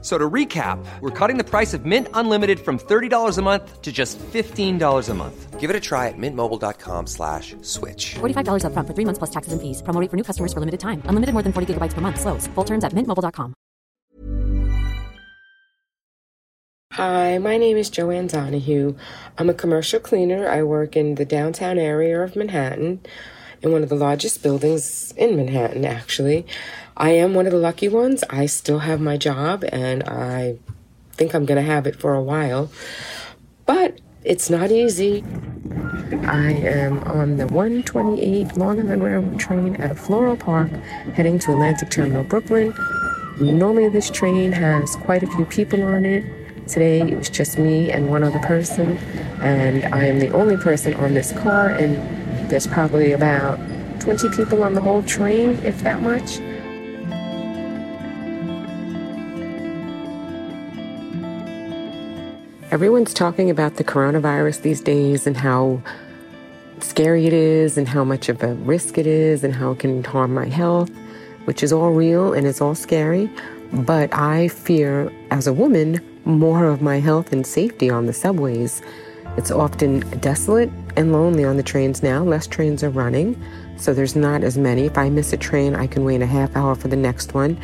F- So to recap, we're cutting the price of Mint Unlimited from $30 a month to just $15 a month. Give it a try at mintmobile.com slash switch. $45 upfront for three months plus taxes and fees. Promo rate for new customers for limited time. Unlimited more than 40 gigabytes per month. Slows. Full terms at mintmobile.com. Hi, my name is Joann Donahue. I'm a commercial cleaner. I work in the downtown area of Manhattan, in one of the largest buildings in Manhattan, actually. I am one of the lucky ones. I still have my job, and I think I'm going to have it for a while. But it's not easy. I am on the 128 Long Island Railroad train at Floral Park, heading to Atlantic Terminal, Brooklyn. Normally, this train has quite a few people on it. Today, it was just me and one other person, and I am the only person on this car, and there's probably about 20 people on the whole train, if that much. Everyone's talking about the coronavirus these days and how scary it is and how much of a risk it is and how it can harm my health, which is all real and it's all scary. But I fear, as a woman, more of my health and safety on the subways. It's often desolate and lonely on the trains now. Less trains are running, so there's not as many. If I miss a train, I can wait a half hour for the next one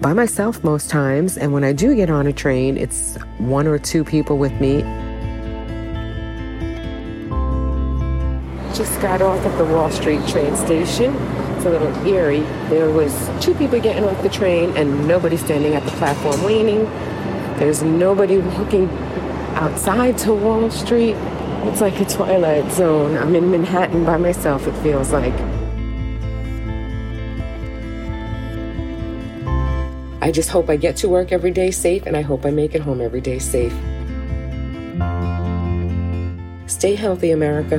by myself most times. And when I do get on a train, it's one or two people with me. Just got off at the Wall Street train station. It's a little eerie. There was two people getting off the train and nobody standing at the platform waiting. There's nobody walking outside to Wall Street. It's like a twilight zone. I'm in Manhattan by myself, it feels like. I just hope I get to work every day safe and I hope I make it home every day safe. Stay healthy, America.